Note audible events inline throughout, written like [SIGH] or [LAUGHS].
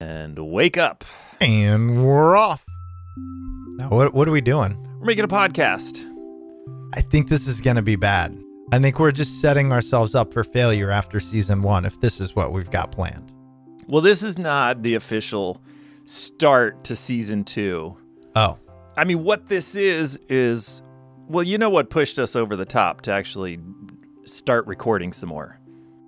and wake up. And we're off. Now, what, what are we doing? We're making a podcast. I think this is going to be bad. I think we're just setting ourselves up for failure after season one if this is what we've got planned. Well, this is not the official start to season two. Oh, I mean, what this is, is, well, you know what pushed us over the top to actually start recording some more?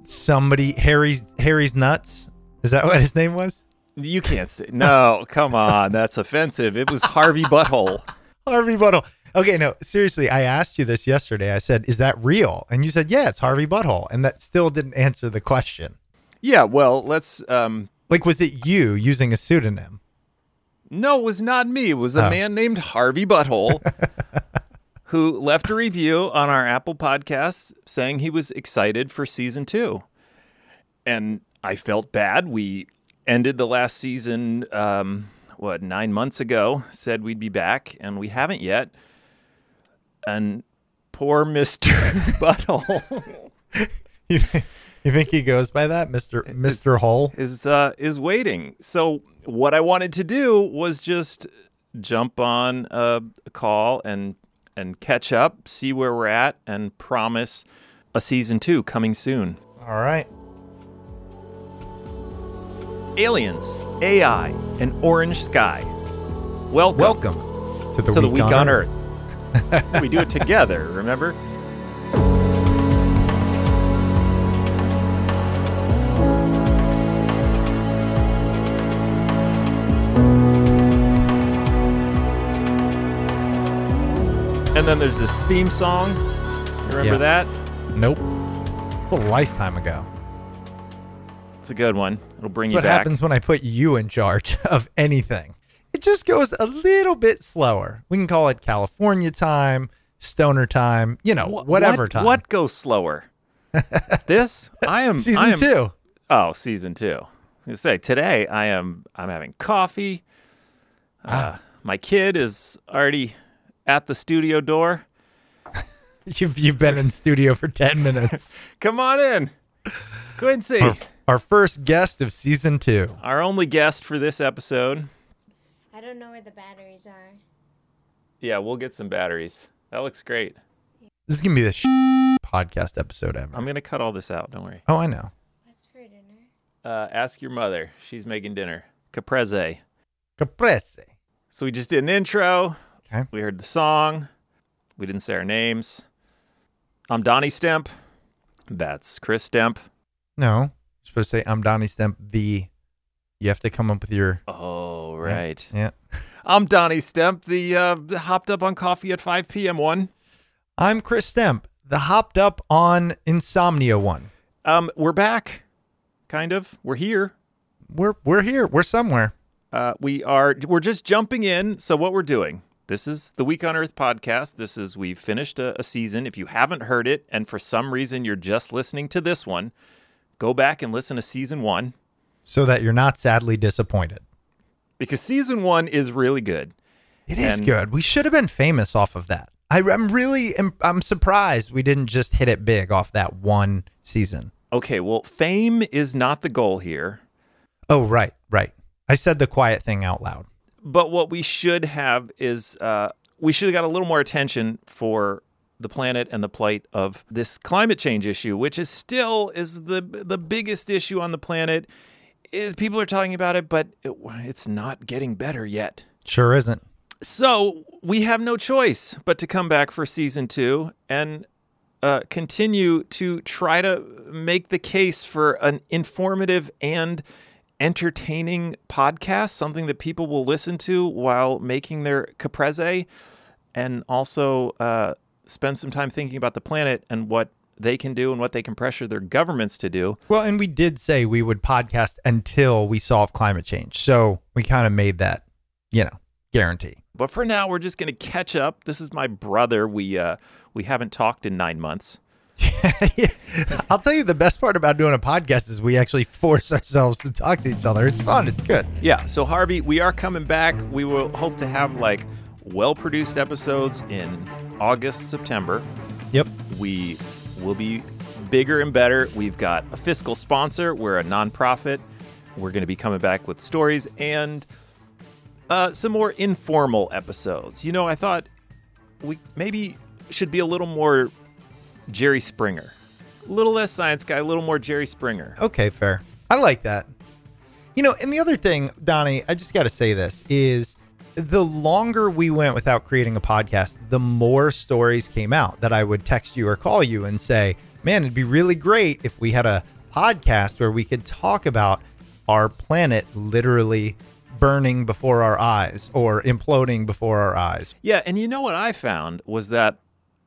somebody, Harry's, Harry's Nuts? Is that what his name was? You can't say, no, come on. That's offensive. It was Harvey Butthole. [LAUGHS] Harvey Butthole. Okay, no, seriously, I asked you this yesterday. I said, is that real? And you said, yeah, it's Harvey Butthole. And that still didn't answer the question. Yeah, well, let's, um, Like, was it you using a pseudonym? No, it was not me. It was a Oh. man named Harvey Butthole [LAUGHS] who left a review on our Apple podcast saying he was excited for season two. And I felt bad. We ended the last season, um, what, nine months ago, said we'd be back, and we haven't yet. And poor Mr. [LAUGHS] Butthole You, you think he goes by that, Mister Mister Hole? is uh, is waiting. So what I wanted to do was just jump on a, a call and and catch up, see where we're at, and promise a season two coming soon. All right. Aliens, AI, and orange sky. Welcome, Welcome to the, to the week, week on Earth. we do it together. Remember? And then there's this theme song. You remember Yeah. that? Nope. It's a lifetime ago. It's a good one. It'll bring That's you what back. happens when I put you in charge [LAUGHS] of anything. It just goes a little bit slower. We can call it California time, stoner time, you know, Wha- whatever what, time. What goes slower? [LAUGHS] this? I am Season I am, two. Oh, season two. I was gonna say today I am I'm having coffee. Uh, Ah. my kid is already at the studio door. [LAUGHS] You've, you've been in studio for 10 minutes. Come on in. Go ahead and see. Our, our first guest of season two. Our only guest for this episode. I don't know where the batteries are. Yeah, we'll get some batteries. That looks great. This is going to be the sh- podcast episode ever. I'm gonna cut all this out. Don't worry. oh, I know. What's for dinner? Uh, ask your mother. She's making dinner. Caprese. Caprese. So we just did an intro. Okay. We heard the song. We didn't say our names. I'm Donnie Stemp. That's Chris Stemp. No. Supposed to say, I'm Donnie Stemp, the. You have to come up with your. Oh, right. Yeah. I'm Donnie Stemp, the, uh, the hopped up on coffee at 5 p.m. one. I'm Chris Stemp, the hopped up on insomnia one. Um, we're back, kind of. We're here. We're we're here. We're somewhere. Uh, we are. We're just jumping in. So what we're doing. This is the Week on Earth podcast. This is we've finished a, a season. If you haven't heard it, and for some reason you're just listening to this one, go back and listen to season one. So that you're not sadly disappointed. because season one is really good. It is And- good. We should have been famous off of that. I, I'm really I'm, I'm surprised we didn't just hit it big off that one season. Okay, well, fame is not the goal here, Oh right, right. I said the quiet thing out loud. but what we should have is uh, we should have got a little more attention for the planet and the plight of this climate change issue, which is still is the the biggest issue on the planet. Is people are talking about it, but it, it's not getting better yet. Sure isn't. So we have no choice but to come back for season two and uh, continue to try to make the case for an informative and entertaining podcast, something that people will listen to while making their caprese, and also uh, spend some time thinking about the planet and what they can do and what they can pressure their governments to do. Well, and we did say we would podcast until we solve climate change. So we kind of made that, you know, guarantee. But for now, we're just going to catch up. This is my brother. We uh, we haven't talked in nine months. [LAUGHS] I'll tell you the best part about doing a podcast is we actually force ourselves to talk to each other. It's fun. It's good. Yeah. So Harvey, we are coming back. We will hope to have like well-produced episodes in August, September. Yep. We will be bigger and better. We've got a fiscal sponsor. We're a nonprofit. we're going to be coming back with stories and uh, some more informal episodes. You know, I thought we maybe should be a little more Jerry Springer, a little less science guy, a little more Jerry Springer. Okay, fair. I like that. You know, and the other thing, Donnie, I just got to say this is the longer we went without creating a podcast, the more stories came out that I would text you or call you and say, man, it'd be really great if we had a podcast where we could talk about our planet literally burning before our eyes or imploding before our eyes. Yeah, and you know what I found was that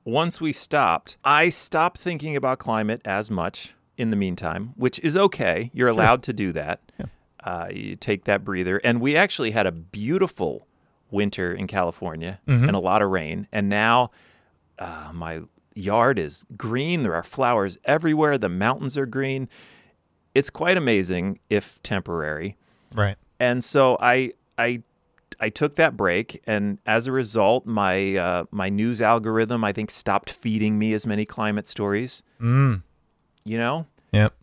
once we stopped, I stopped thinking about climate as much in the meantime, which is okay. You're allowed to do that. Uh, you take that breather. And we actually had a beautiful winter in California and a lot of rain. And now uh, my yard is green. There are flowers everywhere. The mountains are green. It's quite amazing, if temporary. Right. And so I I I took that break, and as a result, my uh, my news algorithm I think stopped feeding me as many climate stories. Mm. You know, Yep.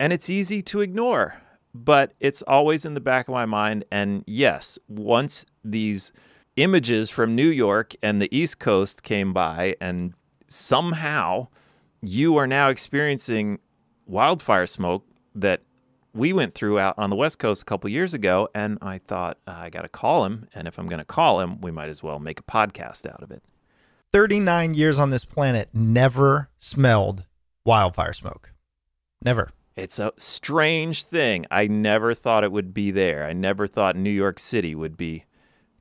and it's easy to ignore, but it's always in the back of my mind. And yes, once these images from New York and the East Coast came by, and somehow you are now experiencing wildfire smoke that we went through out on the West Coast a couple years ago. And I thought, uh, I got to call him. And if I'm going to call him, we might as well make a podcast out of it. 39 years on this planet, never smelled wildfire smoke. Never. It's a strange thing. I never thought it would be there. I never thought New York City would be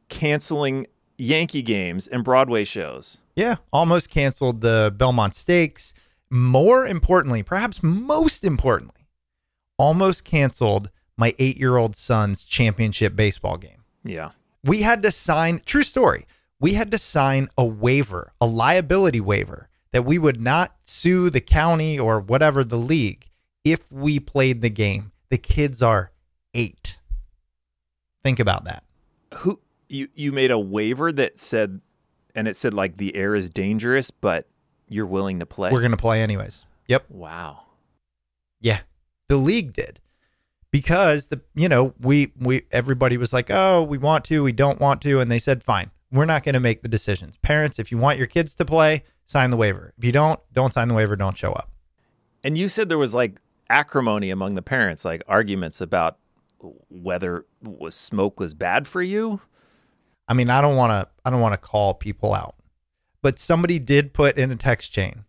canceling Yankee games and Broadway shows. Yeah, almost canceled the Belmont Stakes. More importantly, perhaps most importantly, almost canceled my eight year old son's championship baseball game. Yeah. We had to sign, true story, we had to sign a waiver, a liability waiver, that we would not sue the county or whatever the league if we played the game. The kids are eight. Think about that. Who you you made a waiver that said and it said like the air is dangerous, but you're willing to play. We're going to play anyways. Yep. wow. Yeah, the league did because the you know we we everybody was like, oh, we want to, we don't want to, and they said, fine, we're not going to make the decisions. Parents, if you want your kids to play, sign the waiver. If you don't, don't sign the waiver. Don't show up. And you said there was like acrimony among the parents, like arguments about whether was smoke was bad for you. I mean, I don't want to I don't want to call people out. But somebody did put in a text chain.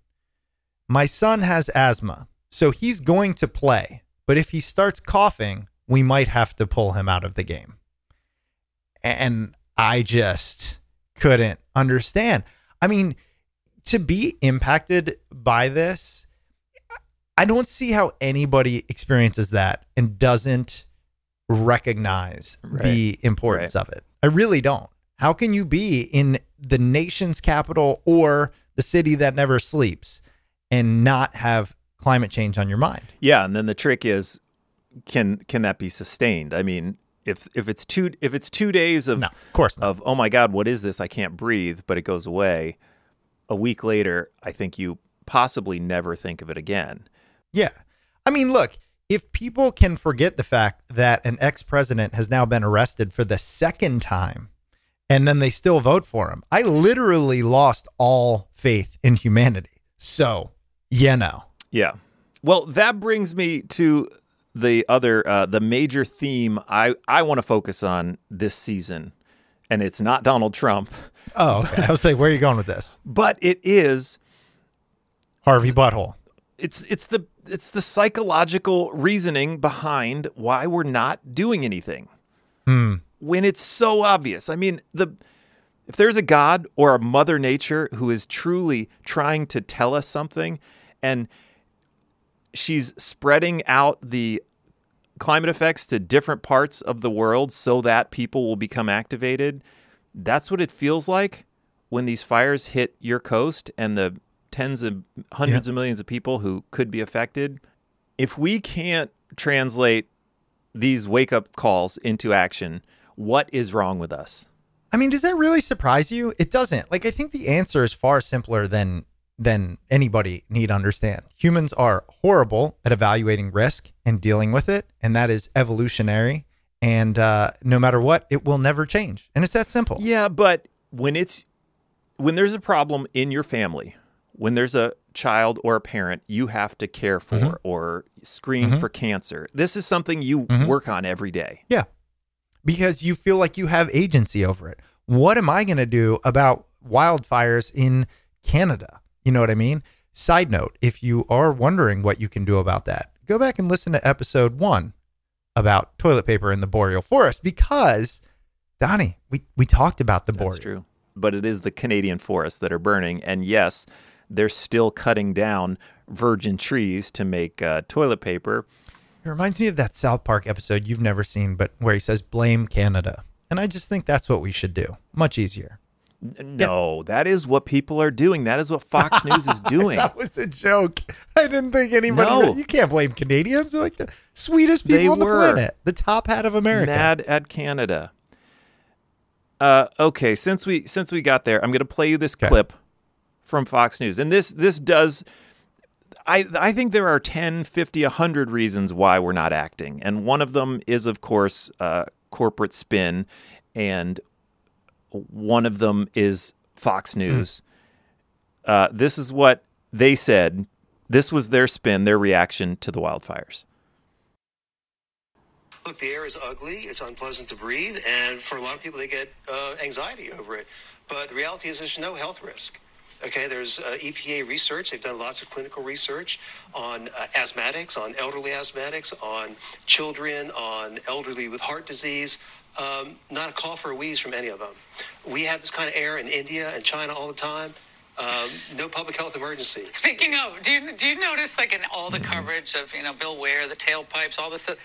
My son has asthma, so he's going to play, but if he starts coughing, we might have to pull him out of the game. And I just couldn't understand. I mean, to be impacted by this, I don't see how anybody experiences that and doesn't recognize the importance of it. I really don't. How can you be in the nation's capital or the city that never sleeps and not have climate change on your mind? Yeah, and then the trick is can can that be sustained? I mean, if if it's two if it's 2 days of No, of course not. of oh my god, what is this? I can't breathe, but it goes away. A week later, I think you possibly never think of it again. Yeah. I mean, look, if people can forget the fact that an ex president has now been arrested for the second time and then they still vote for him, I literally lost all faith in humanity. So, you know. Yeah. Well, that brings me to the other uh, the major theme I I want to focus on this season, and it's not Donald Trump, Oh, okay. I was like, where are you going with this? [LAUGHS] but it is Harvey Butthole. it's it's the it's the psychological reasoning behind why we're not doing anything Hmm. when it's so obvious. I mean, the if there's a God or a Mother Nature who is truly trying to tell us something, and she's spreading out the climate effects to different parts of the world so that people will become activated. That's what it feels like when these fires hit your coast and the tens of hundreds of millions of people who could be affected. If we can't translate these wake up calls into action, what is wrong with us? I mean, does that really surprise you? It doesn't. Like, I think the answer is far simpler than than anybody need understand. Humans are horrible at evaluating risk and dealing with it, and that is evolutionary. And uh, no matter what, it will never change. And it's that simple. Yeah, but when it's when there's a problem in your family, when there's a child or a parent you have to care for Mhm. or screen Mhm. for cancer, this is something you Mhm. work on every day. Yeah. Because you feel like you have agency over it. What am I going to do about wildfires in Canada? You know what I mean? Side note, if you are wondering what you can do about that, go back and listen to episode one about toilet paper in the boreal forest because, Donnie, we, we talked about the boreal. That's true. But it is the Canadian forests that are burning. And yes, they're still cutting down virgin trees to make uh, toilet paper. It reminds me of that South Park episode you've never seen, but where he says, blame Canada. And I just think that's what we should do. Much easier. No, that is what people are doing. That is what Fox [LAUGHS] News is doing. That was a joke. I didn't think anybody. No. you can't blame Canadians. They're like the sweetest They people on the were. planet. The top hat of America. Mad at Canada. Uh, okay, since we since we got there, I'm going to play you this Okay. clip from Fox News, and this this does. I I think there are 10, 50, 100 reasons why we're not acting, and one of them is, of course, uh, corporate spin, and one of them is Fox News. Uh, this is what they said. This was their spin, their reaction to the wildfires. Look, the air is ugly. It's unpleasant to breathe, and for a lot of people, they get uh, anxiety over it. But the reality is, there's no health risk. Okay, there's uh, EPA research. They've done lots of clinical research on uh, asthmatics, on elderly asthmatics, on children, on elderly with heart disease. Um, not a cough or a wheeze from any of them. We have this kind of air in India and China all the time. Um, no public health emergency. Speaking of, do you do you notice like in all the coverage of you know Bill Weir, the tailpipes, all this stuff,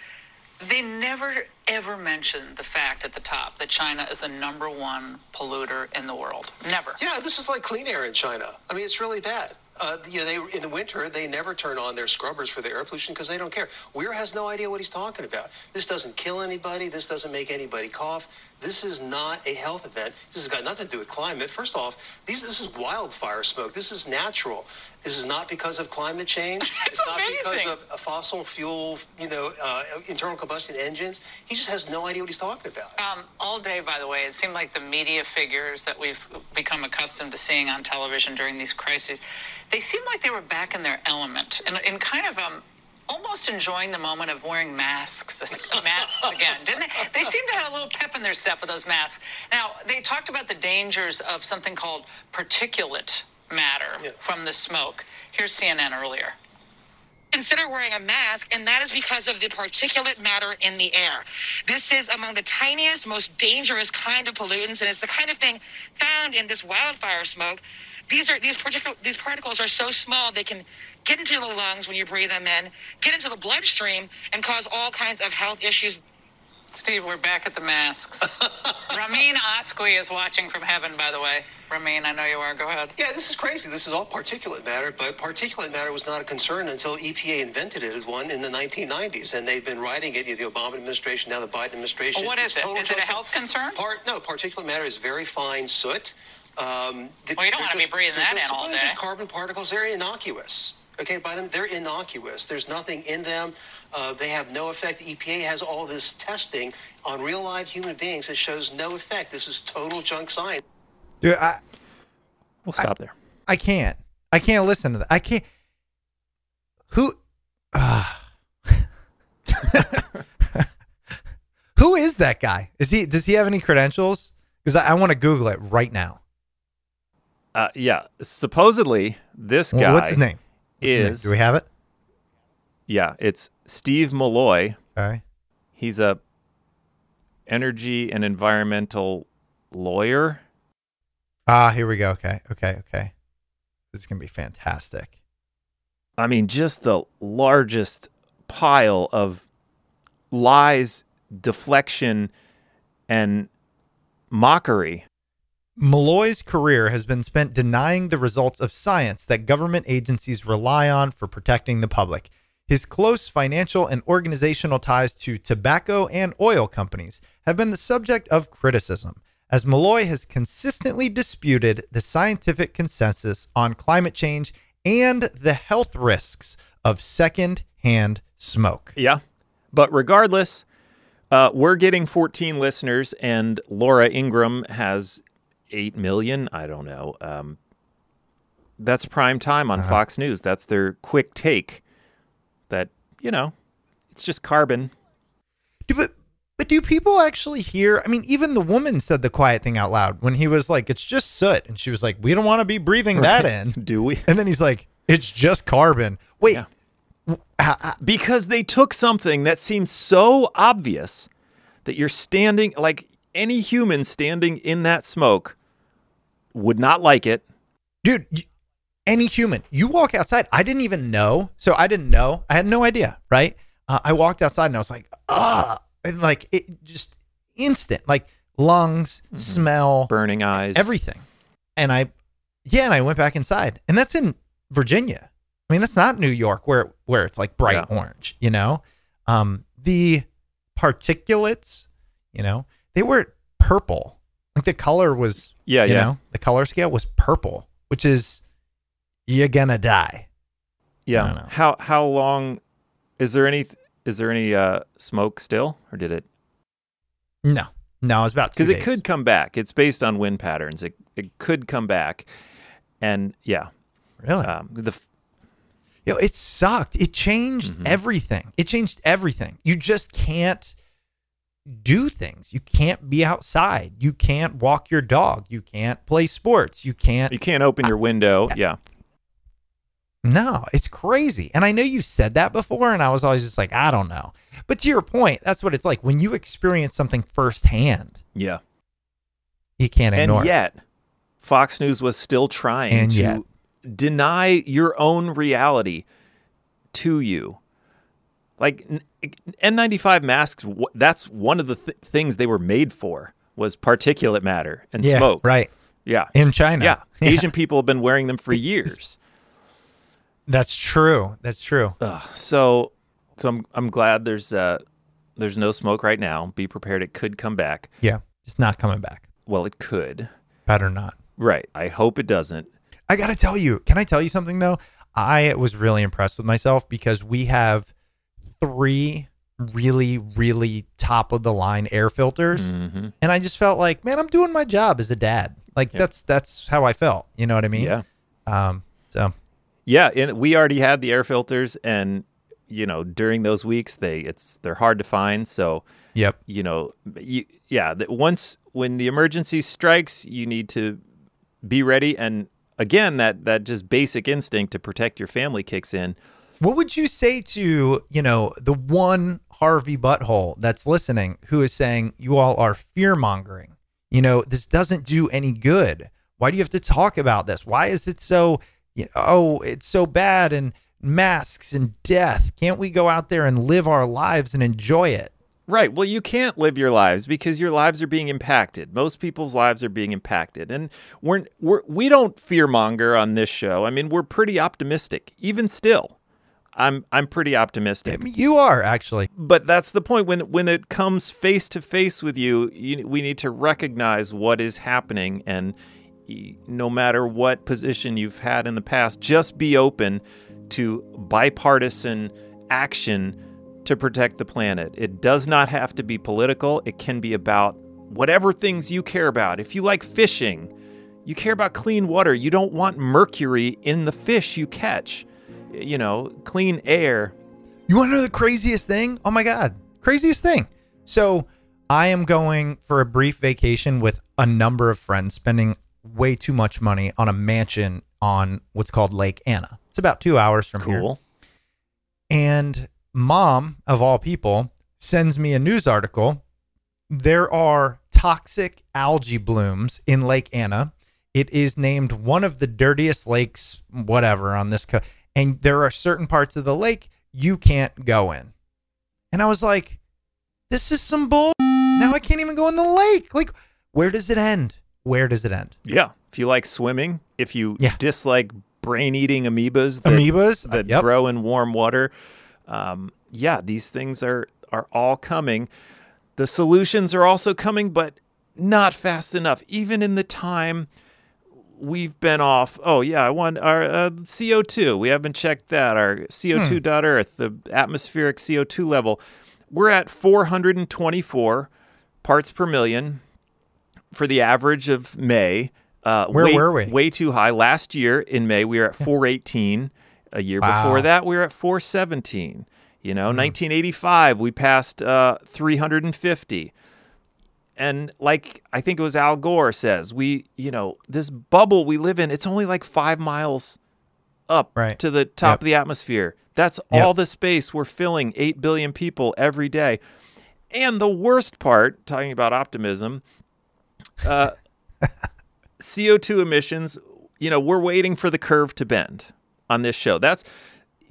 they never ever mention the fact at the top that China is the number one polluter in the world. Never. Yeah, this is like clean air in China. I mean, it's really bad. Uh, you know, they in the winter they never turn on their scrubbers for the air pollution because they don't care. Weir has no idea what he's talking about. This doesn't kill anybody. This doesn't make anybody cough. This is not a health event. This has got nothing to do with climate. First off, these this is wildfire smoke. This is natural. This is not because of climate change. [LAUGHS] It's not because of uh, fossil fuel, you know, uh, internal combustion engines. He just has no idea what he's talking about. Um, all day, by the way, it seemed like the media figures that we've become accustomed to seeing on television during these crises, they seemed like they were back in their element and, and kind of um, almost enjoying the moment of wearing masks, [LAUGHS] masks again, didn't they? They seemed to have a little pep in their step with those masks. Now, they talked about the dangers of something called particulate matter Yeah. from the smoke. Here's CNN earlier. consider wearing a mask, and that is because of the particulate matter in the air. This is among the tiniest, most dangerous kind of pollutants, and it's the kind of thing found in this wildfire smoke. These are these particular these particles are so small they can get into the lungs when you breathe them in, get into the bloodstream, and cause all kinds of health issues. Steve, we're back at the masks. [LAUGHS] Ramin Asqui is watching from heaven, by the way. Ramin, I know you are. Go ahead. Yeah, this is crazy. This is all particulate matter, but particulate matter was not a concern until EPA invented it as one in the 1990s, and they've been writing it. The Obama administration, now the Biden administration. Well, what is It's it? it a health concern? Part no, particulate matter is very fine soot. Um, Well, you don't they're wanna be breathing that just, in all they're just carbon particles. They're innocuous. Okay, by them, they're innocuous. There's nothing in them. Uh, they have no effect. The EPA has all this testing on real live human beings It shows no effect. This is total junk science. Dude, I, We'll stop there. I can't. I can't listen to that. I can't. Who? ah. [LAUGHS] Who is that guy? Is he? Does he have any credentials? Because I, I want to Google it right now. Uh, yeah, supposedly this guy what's his name? What's his name? Is Do we have it? yeah, it's Steve Milloy. All right. He's a energy and environmental lawyer. Ah, here we go. Okay. Okay. Okay. This is gonna be fantastic. I mean, just the largest pile of lies, deflection, and mockery. Milloy's career has been spent denying the results of science that government agencies rely on for protecting the public. His close financial and organizational ties to tobacco and oil companies have been the subject of criticism. as Malloy has consistently disputed the scientific consensus on climate change and the health risks of second-hand smoke. Yeah. But regardless, uh, we're getting 14 listeners, and Laura Ingraham has 8 million. I don't know. Um, that's prime time on Fox News. That's their quick take that, you know, it's just carbon. Do, but, but do people actually hear? I mean, even the woman said the quiet thing out loud when he was like, it's just soot. And she was like, we don't want to be breathing that in. [LAUGHS] Do we? And then he's like, it's just carbon. Wait, Yeah. w- ha- ha- Because they took something that seems so obvious that you're standing, like any human standing in that smoke would not like it. dude, any human, you walk outside. I didn't even know. So I didn't know. I had no idea, right? Uh, I walked outside and I was like, ah, and like it just instant, like lungs, smell, Burning eyes. everything. And I, yeah, and I went back inside, and that's in Virginia. I mean, that's not New York where where it's like bright Yeah. orange, you know. Um, the particulates, you know, they were purple. Like the color was, Yeah, you yeah. know, the color scale was purple, which is you're gonna die. Yeah. How how long is there any is there any uh smoke still or did it No, no, it's about because it could come back. It's based on wind patterns. It it could come back. And yeah, really. um the Yo, it sucked. It changed Mm-hmm. everything. It changed everything. You just can't do things. You can't be outside. You can't walk your dog. You can't play sports. You can't. you can't open your window. Yeah. No, it's crazy. And I know you said that before, and I was always just like, I don't know. But to your point, that's what it's like when you experience something firsthand. Yeah. You can't ignore. And it. yet Fox News was still trying And to yet. deny your own reality to you. Like N95 masks that's one of the th- things they were made for was particulate matter and yeah, smoke. right Yeah. in China. Yeah. [LAUGHS] Asian people have been wearing them for [LAUGHS] years. that's true. That's true. Ugh, so so I'm I'm glad there's uh there's no smoke right now. Be prepared it could come back. Yeah, it's not coming back. Well, it could. Better not. Right. I hope it doesn't. I got to tell you, can I tell you something though? I was really impressed with myself because we have three really, really top of the line air filters. Mhm. And I just felt like, man, I'm doing my job as a dad. Like Yeah. that's that's how I felt. You know what I mean? Yeah. Um so Yeah, and we already had the air filters and you know, during those weeks they it's they're hard to find, so yep. you know, you yeah, that once when the emergency strikes, you need to be ready and again that that just basic instinct to protect your family kicks in. What would you say to, you know, the one Harvey butthole that's listening who is saying you all are fear mongering? You know, this doesn't do any good. Why do you have to talk about this? Why is it so, you know, oh, it's so bad and masks and death? Can't we go out there and live our lives and enjoy it? Right. Well, you can't live your lives because your lives are being impacted. Most people's lives are being impacted, and we're, we're we don't fearmonger on this show. I mean, we're pretty optimistic, even still. I'm I'm pretty optimistic. you are actually. But that's the point. When when it comes face to face with you, you, we need to recognize what is happening, and no matter what position you've had in the past, just be open to bipartisan action to protect the planet. It does not have to be political. It can be about whatever things you care about. If you like fishing, you care about clean water. You don't want mercury in the fish you catch. You know, clean air. You want to know the craziest thing? Oh my God. Craziest thing. So I am going for a brief vacation with a number of friends, spending way too much money on a mansion on what's called Lake Anna. It's about two hours from here. Cool. And mom, of all people, sends me a news article. There are toxic algae blooms in Lake Anna. It is named one of the dirtiest lakes, whatever, on this coast. And there are certain parts of the lake you can't go in. And I was like, this is some bull. Now I can't even go in the lake. Like, where does it end? Where does it end? Yeah. If you like swimming, if you Yeah. dislike brain eating amoebas that, Amoebas? that Yep. grow in warm water, um, yeah, these things are, are all coming. The solutions are also coming, but not fast enough. Even in the time we've been off. Oh yeah, I want our uh, CO2. We haven't checked that. Our CO2 dot Earth, the atmospheric CO2 level. We're at 424 parts per million for the average of May. Uh, Where way, were we? Way too high. Last year in May, we were at [LAUGHS] 418. A year Wow. before that, we were at 417. You know, 1985, we passed uh, 350 and like I think it was Al Gore says, we you know this bubble we live in, it's only like five miles up Right. to the top Yep. of the atmosphere. That's Yep. all the space we're filling. Eight billion people every day. And the worst part, talking about optimism, uh, [LAUGHS] CO2 emissions. You know, we're waiting for the curve to bend on this show. That's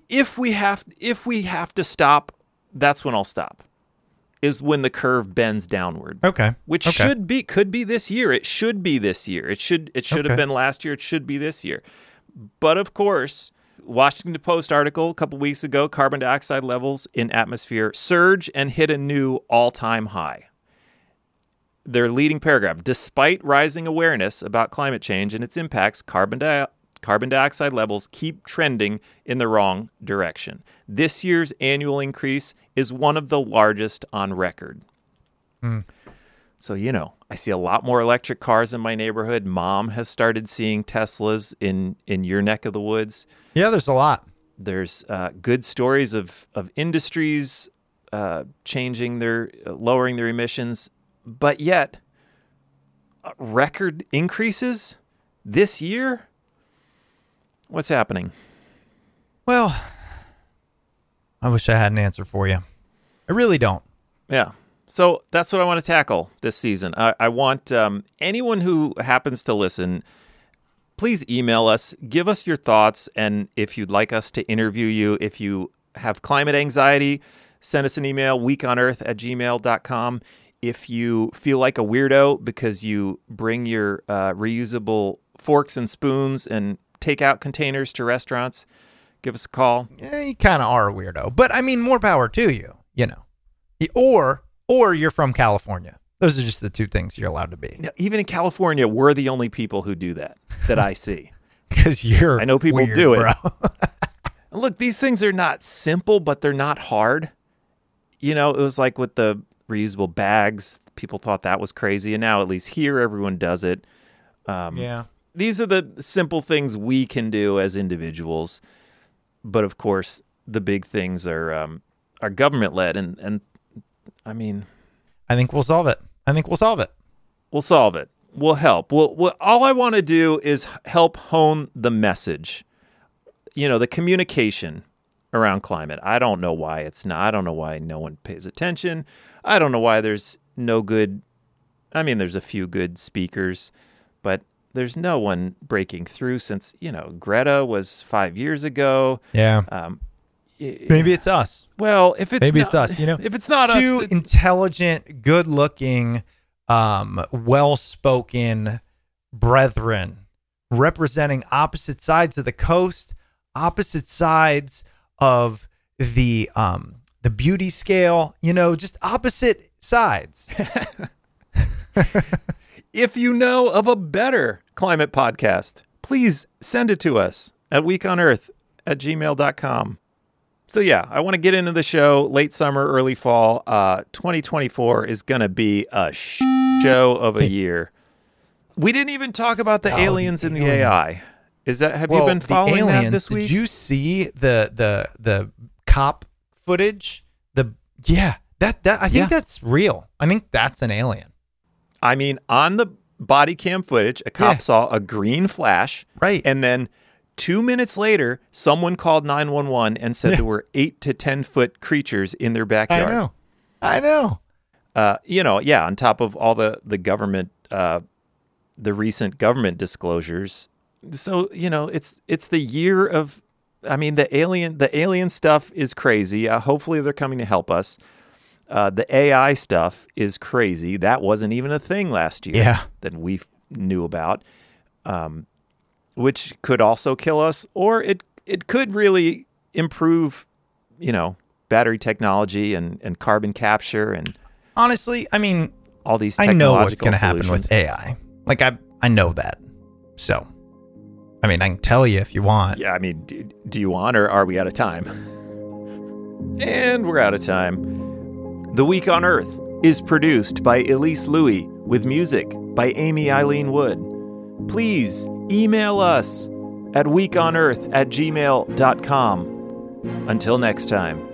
if we have if we have to stop. That's when I'll stop. Is when the curve bends downward Okay. which Okay. should be could be this year. It should be this year. It should it should have been last year. It should be this year. But of course, Washington Post article a couple weeks ago: carbon dioxide levels in atmosphere surge and hit a new all-time high. Their leading paragraph: Despite rising awareness about climate change and its impacts, carbon di- carbon dioxide levels keep trending in the wrong direction. This year's annual increase is one of the largest on record. So, you know, I see a lot more electric cars in my neighborhood. Mom has started seeing Teslas in, in your neck of the woods. Yeah, there's a lot. There's uh, good stories of, of industries uh, changing their, uh, lowering their emissions, but yet uh, record increases this year. What's happening? Well, I wish I had an answer for you. I really don't. Yeah. So that's what I want to tackle this season. I, I want um, anyone who happens to listen, please email us, give us your thoughts, and if you'd like us to interview you, if you have climate anxiety, send us an email, weekonearth at gmail.com. If you feel like a weirdo because you bring your uh, reusable forks and spoons and takeout containers to restaurants, give us a call. Yeah, you kind of are a weirdo, but I mean, more power to you. You know, or or you're from California. Those are just the two things you're allowed to be Now, Even in California, we're the only people who do that that I see. [LAUGHS] because you're. I know people weird, do it. [LAUGHS] Look, these things are not simple, but they're not hard. You know, it was like with the reusable bags. People thought that was crazy, and now at least here, everyone does it. Um, yeah. These are the simple things we can do as individuals, but of course, the big things are um, are government led, and and I mean, I think we'll solve it. I think we'll solve it. we'll solve it. We'll help. We'll, we'll all I want to do is help hone the message. You know, the communication around climate. I don't know why it's not. I don't know why no one pays attention. I don't know why there's no good. I mean, there's a few good speakers, but there's no one breaking through since you know Greta was five years ago. Yeah. Um, Maybe it's us. well, if it's Maybe not- it's us. You know, [LAUGHS] if it's not two us, intelligent, good-looking, um, well-spoken brethren representing opposite sides of the coast, opposite sides of the um the beauty scale. You know, just opposite sides. [LAUGHS] [LAUGHS] If you know of a better climate podcast, please send it to us at weekonearth at gmail.com. So, yeah, I want to get into the show late summer, early fall. Uh, 2024 is going to be a sh- show of a year. We didn't even talk about the Oh, the aliens and the aliens. AI. Is that have well, you been following the aliens, that this week? Did you see the the the cop footage? The yeah, that that I think Yeah. that's real. I think that's an alien. I mean, on the body cam footage, a cop Yeah. saw a green flash. Right. And then two minutes later, someone called 911 and said Yeah. there were eight to 10 foot creatures in their backyard. I know. I know. Uh, you know, yeah, on top of all the, the government, uh, the recent government disclosures. So, you know, it's it's the year of I mean, the alien the alien stuff is crazy. Uh, hopefully they're coming to help us. Uh, the AI stuff is crazy. That wasn't even a thing last year Yeah. that we f- knew about, um, which could also kill us, or it it could really improve, you know, battery technology and, and carbon capture and Honestly, I mean, all these I know what's going to happen with AI. Like I, I know that. So, I, I know that. So, I mean, I can tell you if you want. Yeah, I mean, do, do you want or are we out of time? And we're out of time. The Week on Earth is produced by Elise Louie with music by Amy Eileen Wood. Please email us at weekonearth at gmail.com. Until next time.